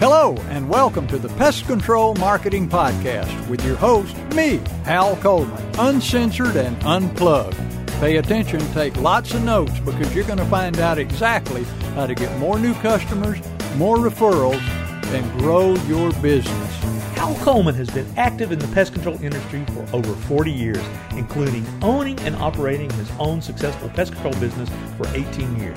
Hello, and welcome to the Pest Control Marketing Podcast with your host, me, Hal Coleman, uncensored and unplugged. Pay attention, take lots of notes because you're going to find out exactly how to get more new customers, more referrals, and grow your business. Hal Coleman has been active in the pest control industry for over 40 years, including owning and operating his own successful pest control business for 18 years.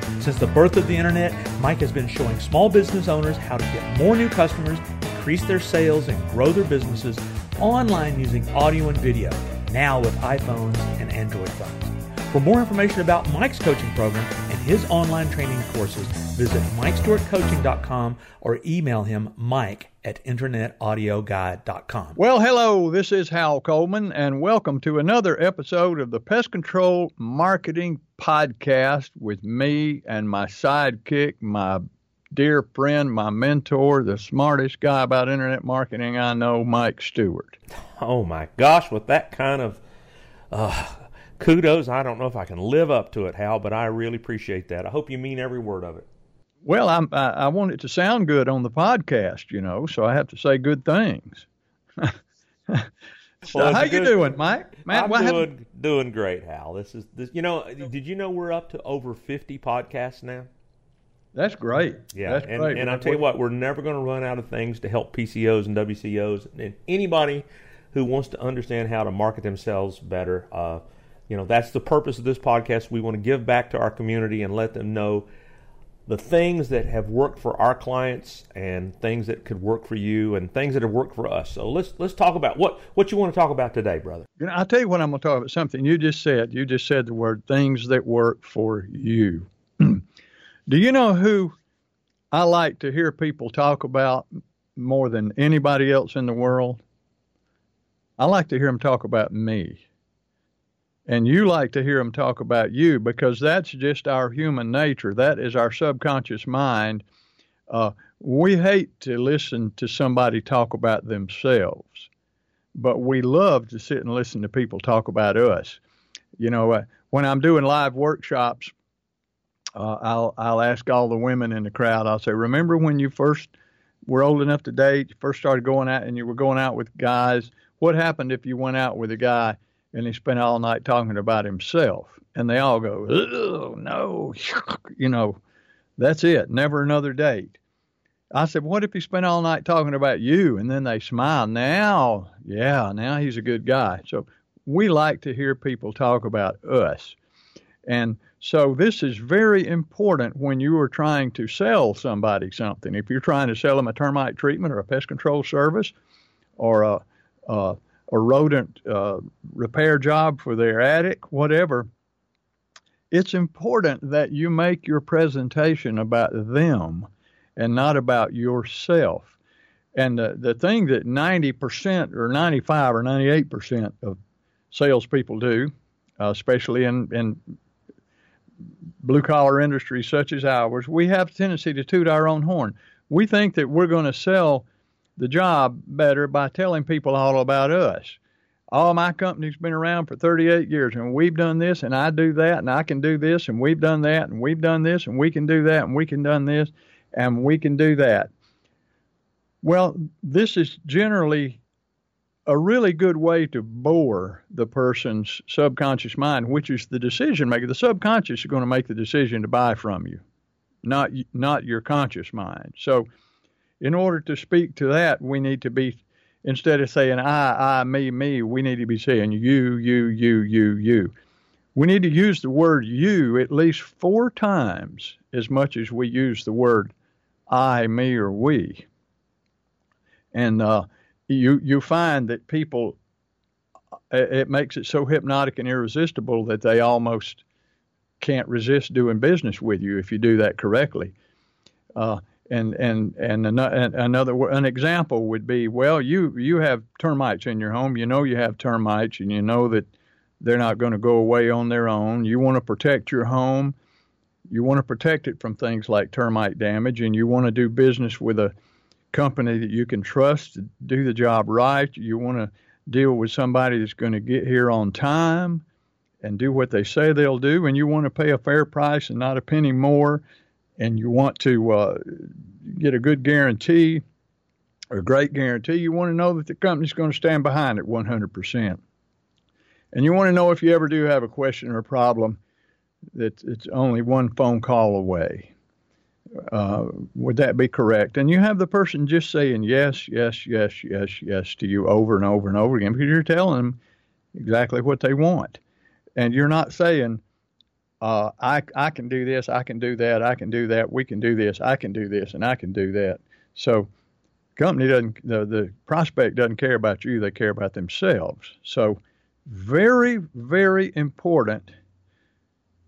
Since the birth of the Internet, Mike has been showing small business owners how to get more new customers, increase their sales, and grow their businesses online using audio and video, now with iPhones and Android phones. For more information about Mike's coaching program and his online training courses, visit MikeStewartCoaching.com or email him mike at internetaudioguy.com. Well, hello, this is Hal Coleman, and welcome to another episode of the Pest Control Marketing Podcast with me and my sidekick, my dear friend, my mentor, the smartest guy about internet marketing I know, Mike Stewart. Oh my gosh, with that kind of uh, kudos, I don't know if I can live up to it, Hal, but I really appreciate that. I hope you mean every word of it. Well, I'm, I, I want it to sound good on the podcast, you know, so I have to say good things. so Well, how it's you doing, Mike? Man, I'm doing doing great, Hal. This is this. You know, did you know we're up to over 50 podcasts now? that's great. Yeah, that's and, great. and I'll tell you what, we're never going to run out of things to help PCOs and WCOs and anybody who wants to understand how to market themselves better. Uh, you know, that's the purpose of this podcast. We want to give back to our community and let them know the things that have worked for our clients and things that could work for you and things that have worked for us. So let's let's talk about what what you want to talk about today, brother. You know, I'll tell you what I'm going to talk about. Something you just said. You just said the word things that work for you. Do you know who I like to hear people talk about more than anybody else in the world? I like to hear them talk about me. And you like to hear them talk about you because that's just our human nature. That is our subconscious mind. Uh, we hate to listen to somebody talk about themselves but we love to sit and listen to people talk about us. You know, uh, when I'm doing live workshops, uh, I'll I'll ask all the women in the crowd. I'll say, "Remember when you first were old enough to date? You first started going out, and you were going out with guys. What happened if you went out with a guy and he spent all night talking about himself?" And they all go, "Oh no," you know, that's it. Never another date. I said, what if he spent all night talking about you? And then they smile. Now, yeah, now he's a good guy. So we like to hear people talk about us. And so this is very important when you are trying to sell somebody something. If you're trying to sell them a termite treatment or a pest control service or a, a, a rodent uh, repair job for their attic, whatever, it's important that you make your presentation about them and not about yourself. And the, the thing that 90% or 95 or 98% of salespeople do, uh, especially in, in blue collar industries such as ours, we have a tendency to toot our own horn. We think that we're going to sell the job better by telling people all about us. All my company's been around for 38 years and we've done this and I do that and I can do this and we've done that and we've done this and we can do that and we can done this and we can do that. Well, this is generally a really good way to bore the person's subconscious mind, which is the decision maker. The subconscious is going to make the decision to buy from you, not not your conscious mind. So, in order to speak to that, we need to be instead of saying I, I, me, me, we need to be saying you, you, you, you, you. We need to use the word you at least four times as much as we use the word I, me, or we. And uh, you you find that people it makes it so hypnotic and irresistible that they almost can't resist doing business with you if you do that correctly. Uh, and and and another an example would be well you you have termites in your home. You know you have termites and you know that they're not going to go away on their own. You want to protect your home. You want to protect it from things like termite damage and you want to do business with a company that you can trust to do the job right. You want to deal with somebody that's going to get here on time and do what they say they'll do and you want to pay a fair price and not a penny more and you want to uh, get a good guarantee a great guarantee, you want to know that the company's going to stand behind it 100%. And you want to know if you ever do have a question or a problem that it's only one phone call away. Uh, would that be correct? And you have the person just saying yes, yes, yes, yes, yes to you over and over and over again because you're telling them exactly what they want. And you're not saying, uh, I, I can do this, I can do that, I can do that, we can do this, I can do this, and I can do that. So, company doesn't, the, the prospect doesn't care about you, they care about themselves. So, very, very important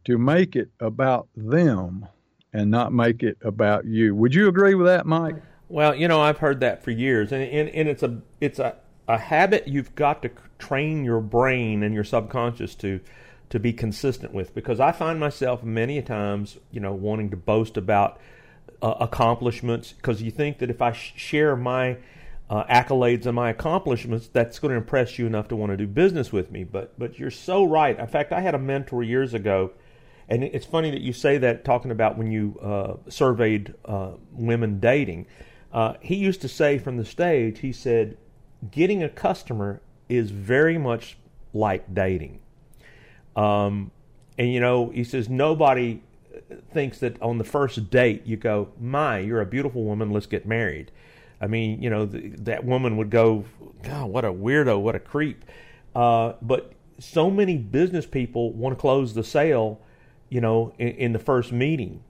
to make it about them and not make it about you. Would you agree with that, Mike? Well, you know, I've heard that for years, and, and, and it's a it's a, a habit you've got to train your brain and your subconscious to to be consistent with because I find myself many times, you know, wanting to boast about uh, accomplishments because you think that if I sh- share my uh, accolades and my accomplishments, that's going to impress you enough to want to do business with me. But but you're so right. In fact, I had a mentor years ago, and it's funny that you say that talking about when you uh, surveyed uh, women dating. Uh, he used to say from the stage, he said, getting a customer is very much like dating. Um, and you know, he says nobody thinks that on the first date you go, "My, you're a beautiful woman. Let's get married." I mean, you know, the, that woman would go, "God, what a weirdo, what a creep." Uh, but so many business people want to close the sale, you know, in, in the first meeting.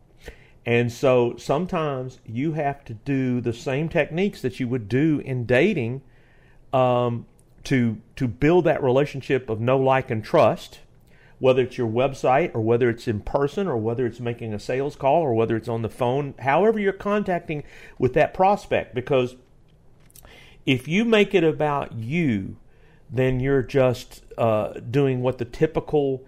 And so sometimes you have to do the same techniques that you would do in dating um, to to build that relationship of no like, and trust whether it's your website or whether it's in person or whether it's making a sales call or whether it's on the phone, however you're contacting with that prospect. Because if you make it about you, then you're just uh, doing what the typical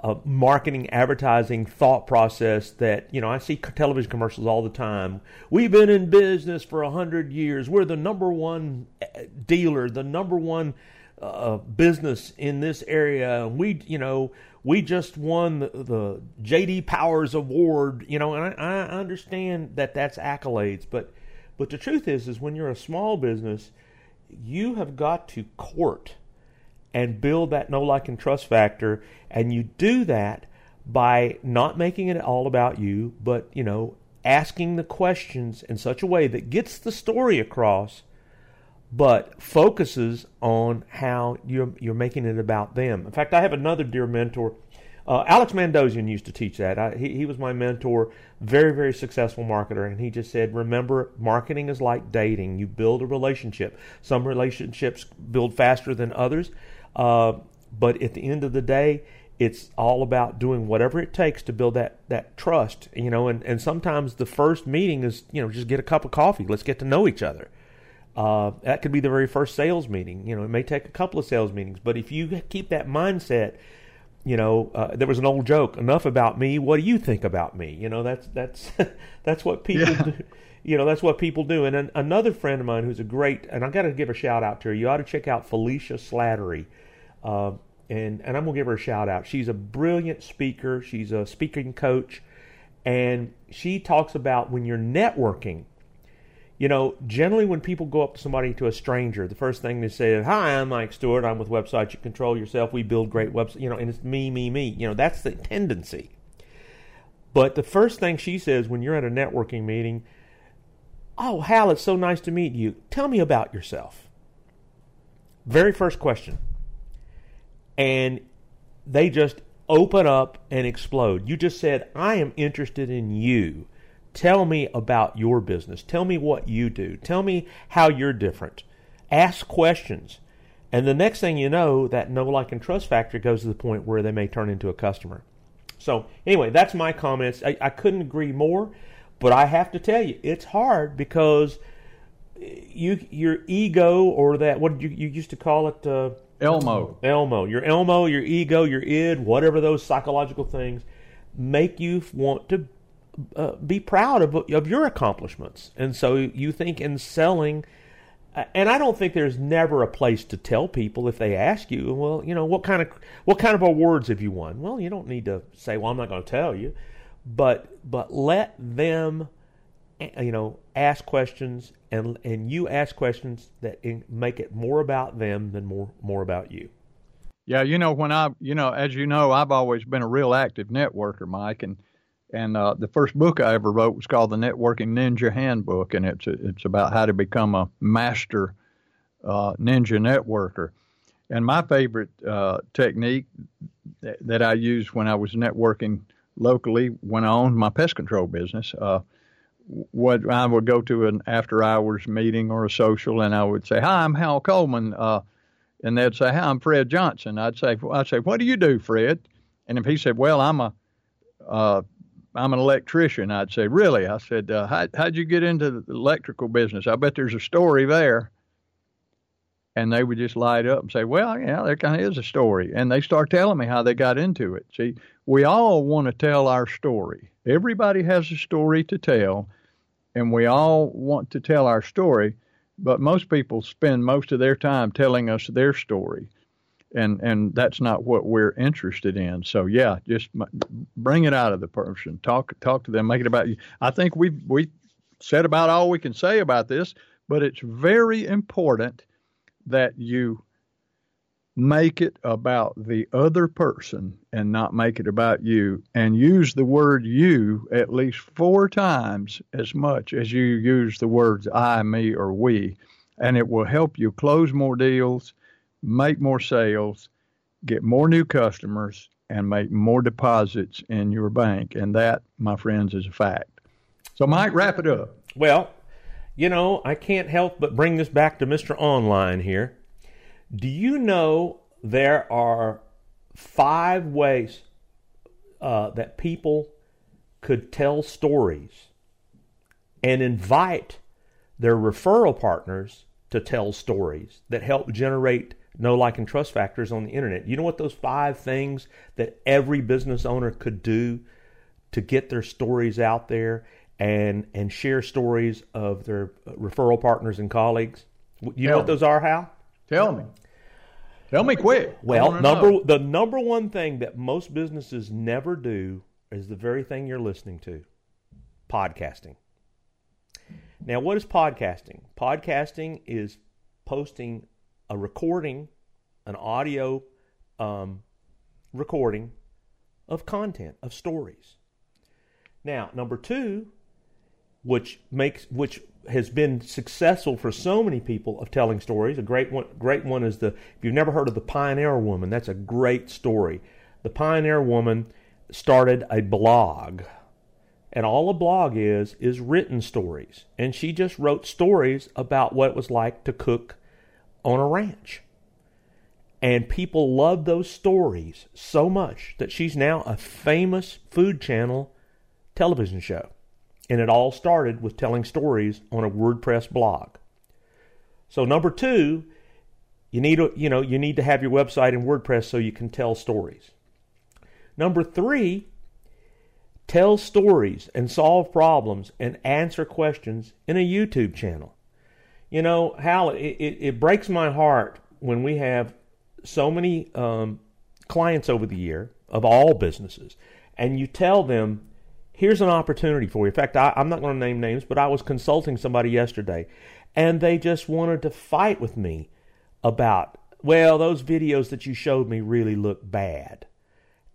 uh, marketing advertising thought process that you know I see television commercials all the time. We've been in business for a hundred years. We're the number one uh, dealer, the number one uh, business in this area. We, you know, we just won the, the J.D. Powers Award, you know, and I, I understand that that's accolades, but but the truth is, is when you're a small business, you have got to court and build that know, like, and trust factor, and you do that by not making it all about you, but you know, asking the questions in such a way that gets the story across but focuses on how you're, you're making it about them. In fact, I have another dear mentor. Uh, Alex Mandossian used to teach that. I, he, he was my mentor, very, very successful marketer, and he just said, Remember, marketing is like dating. You build a relationship. Some relationships build faster than others, uh, but at the end of the day, it's all about doing whatever it takes to build that, that trust, you know, and, and sometimes the first meeting is, you know, just get a cup of coffee. Let's get to know each other. Uh, that could be the very first sales meeting. You know, it may take a couple of sales meetings, but if you keep that mindset, you know, uh, there was an old joke. Enough about me. What do you think about me? You know, that's that's that's what people yeah. do. You know, that's what people do. And an, another friend of mine who's a great, and I got to give a shout out to her. You ought to check out Felicia Slattery. Uh, and and I'm gonna give her a shout out. She's a brilliant speaker. She's a speaking coach, and she talks about when you're networking you know, generally when people go up to somebody, to a stranger, the first thing they say is, Hi, I'm Mike Stewart. I'm with Websites You Control Yourself. We build great websites, you know, and it's me, me, me. You know, that's the tendency. But the first thing she says when you're at a networking meeting, Oh, Hal, it's so nice to meet you. Tell me about yourself. Very first question. And they just open up and explode. You just said, I am interested in you. Tell me about your business. Tell me what you do. Tell me how you're different. Ask questions. And the next thing you know, that know, like, and trust factor goes to the point where they may turn into a customer. So anyway, that's my comments. I, I couldn't agree more, but I have to tell you, it's hard because you your ego or that what did you you used to call it uh, Elmo. Elmo, your Elmo, your ego, your id, whatever those psychological things make you want to uh, be proud of of your accomplishments, and so you think in selling. uh, And I don't think there's never a place to tell people if they ask you, well, you know, what kind of what kind of awards have you won? Well, you don't need to say, well, I'm not going to tell you, but but let them, you know, ask questions and and you ask questions that make it more about them than more more about you. Yeah, you know when I, you know, as you know, I've always been a real active networker, Mike, and and uh, the first book I ever wrote was called the Networking Ninja Handbook, and it's it's about how to become a master uh, ninja networker. And my favorite uh, technique that, I used when I was networking locally when I owned my pest control business, uh, what I would go to an after hours meeting or a social, and I would say, "Hi, I'm Hal Coleman." Uh, and they'd say, "Hi, I'm Fred Johnson." I'd say, "I'd say, what do you do, Fred?" And if he said, "Well, I'm a, uh, I'm an electrician," I'd say, "Really?" I said, uh, How, "How'd you get into the electrical business?" I bet there's a story there. And they would just light up and say, "Well, yeah, there kind of is a story." And they start telling me how they got into it. See, we all want to tell our story. Everybody has a story to tell, and we all want to tell our story but most people spend most of their time telling us their story and and that's not what we're interested in so yeah just bring it out of the person talk talk to them make it about you i think we we said about all we can say about this but it's very important that you make it about the other person and not make it about you and use the word you at least four times as much as you use the words I, me, or we. And it will help you close more deals, make more sales, get more new customers, and make more deposits in your bank. And that, my friends, is a fact. So, Mike, wrap it up. Well, you know, I can't help but bring this back to Mr. Online here. Do you know there are five ways uh, that people could tell stories and invite their referral partners to tell stories that help generate no like, and trust factors on the internet? You know what those five things that every business owner could do to get their stories out there and and share stories of their referral partners and colleagues? You know what me. those are, Hal? Tell me. Tell me quick. Well, number know. the number one thing that most businesses never do is the very thing you're listening to, podcasting. Now, what is podcasting? Podcasting is posting a recording, an audio um, recording of content of stories. Now, number two, which makes which has been successful for so many people of telling stories. A great one, great one is the if you've never heard of the Pioneer Woman, that's a great story. The Pioneer Woman started a blog, and all a blog is is written stories, and she just wrote stories about what it was like to cook on a ranch. And people love those stories so much that she's now a famous Food Channel television show. And it all started with telling stories on a WordPress blog. So number two, you need a, you know you need to have your website in WordPress so you can tell stories. Number three, tell stories and solve problems and answer questions in a YouTube channel. You know, Hal, it, it, it breaks my heart when we have so many um, clients over the year of all businesses, and you tell them, here's an opportunity for you. In fact, I, I'm not going to name names, but I was consulting somebody yesterday, and they just wanted to fight with me about, well, those videos that you showed me really look bad.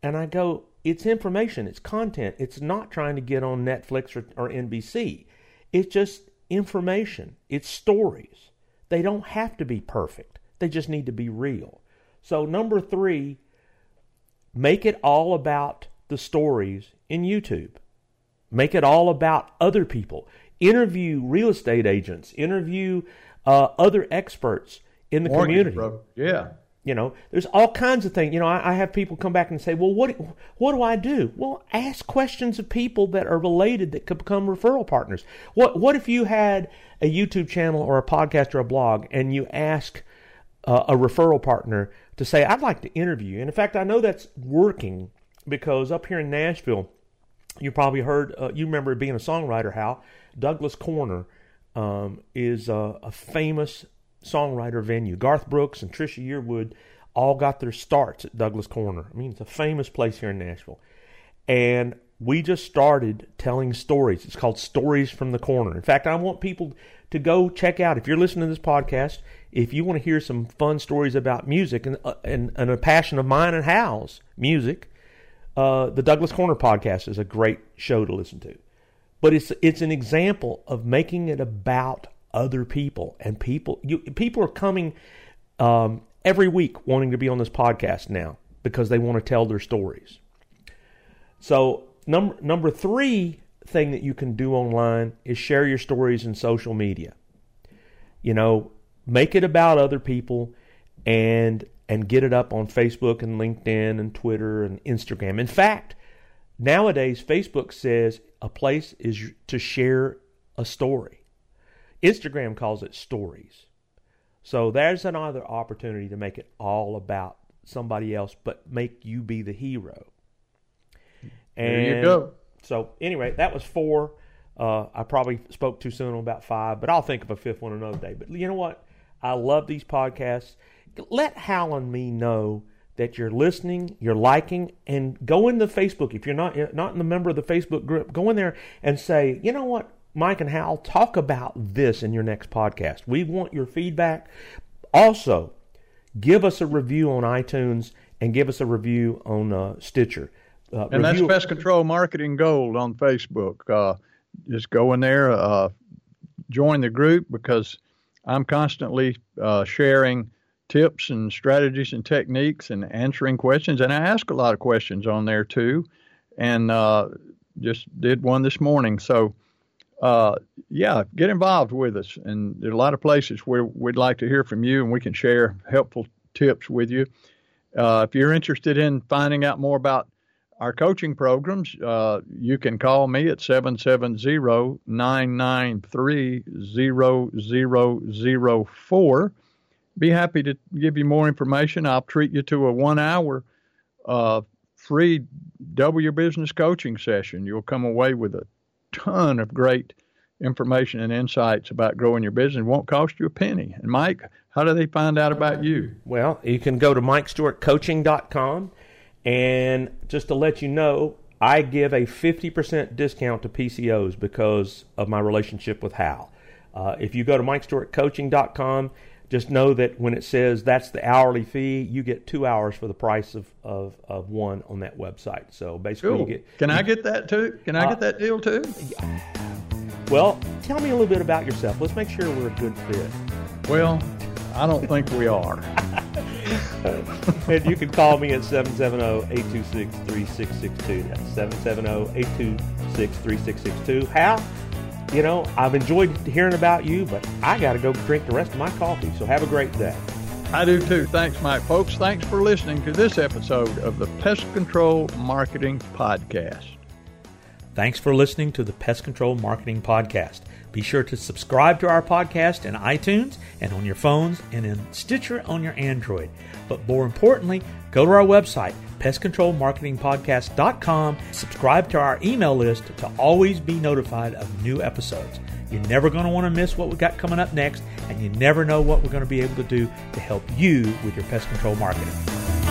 And I go, it's information, it's content. It's not trying to get on Netflix or, or NBC. It's just information, it's stories. They don't have to be perfect, they just need to be real. So, number three, make it all about the stories in YouTube. Make it all about other people. Interview real estate agents, interview uh, other experts in the Mortgage community. broker. Yeah. You know, there's all kinds of things. You know, I, I, have people come back and say, "Well, what what do I do?" Well, ask questions of people that are related that could become referral partners. What what if you had a YouTube channel or a podcast or a blog, and you ask uh, a referral partner to say, "I'd like to interview," and in fact, I know that's working because up here in Nashville, you probably heard, uh, you remember being a songwriter, how Douglas Corner um, is a, a famous songwriter venue. Garth Brooks and Trisha Yearwood all got their starts at Douglas Corner. I mean, it's a famous place here in Nashville. And we just started telling stories. It's called Stories from the Corner. In fact, I want people to go check out, if you're listening to this podcast, if you want to hear some fun stories about music and, uh, and, and a passion of mine and Hal's, music, uh, the Douglas Corner podcast is a great show to listen to. But it's it's an example of making it about other people and people. You, people are coming um, every week wanting to be on this podcast now because they want to tell their stories. So number number three thing that you can do online is share your stories in social media. You know, make it about other people and and get it up on Facebook and LinkedIn and Twitter and Instagram. In fact, nowadays Facebook says a place is to share a story. Instagram calls it stories. So there's another opportunity to make it all about somebody else, but make you be the hero. And there you go. So anyway, that was four. Uh, I probably spoke too soon on about five, but I'll think of a fifth one another day. But you know what? I love these podcasts. Let Hal and me know that you're listening, you're liking, and go in the Facebook. If you're not not in the member of the Facebook group, go in there and say, you know what, Mike and Hal, talk about this in your next podcast. We want your feedback. Also, give us a review on iTunes and give us a review on uh, Stitcher. Uh, and review- that's Pest Control Marketing Gold on Facebook. Uh, just go in there, uh, join the group because I'm constantly uh, sharing tips and strategies and techniques and answering questions. And I ask a lot of questions on there too, and uh, just did one this morning. So, uh, yeah, get involved with us. And there are a lot of places where we'd like to hear from you, and we can share helpful tips with you. Uh, if you're interested in finding out more about our coaching programs, uh, you can call me at 770 993 0004 be happy to give you more information. I'll treat you to a one hour uh, free double your business coaching session. You'll come away with a ton of great information and insights about growing your business. It won't cost you a penny. And Mike, how do they find out about you? Well, you can go to MikeStewartCoaching.com. And just to let you know, I give a 50% discount to PCOs because of my relationship with Hal. Uh, if you go to MikeStewartCoaching.com, just know that when it says that's the hourly fee, you get two hours for the price of, of, of one on that website. So basically, cool. you get. Can you, I get that too? Can I uh, get that deal too? Well, tell me a little bit about yourself. Let's make sure we're a good fit. Well, I don't think we are. and you can call me at 770-826-3662. That's 770-826-3662. Hal? You know, I've enjoyed hearing about you, but I got to go drink the rest of my coffee. So have a great day. I do too. Thanks, Mike. Folks, thanks for listening to this episode of the Pest Control Marketing Podcast. Thanks for listening to the Pest Control Marketing Podcast. Be sure to subscribe to our podcast in iTunes and on your phones and in Stitcher on your Android. But more importantly, go to our website, pestcontrolmarketingpodcast.com. Subscribe to our email list to always be notified of new episodes. You're never going to want to miss what we've got coming up next, and you never know what we're going to be able to do to help you with your pest control marketing.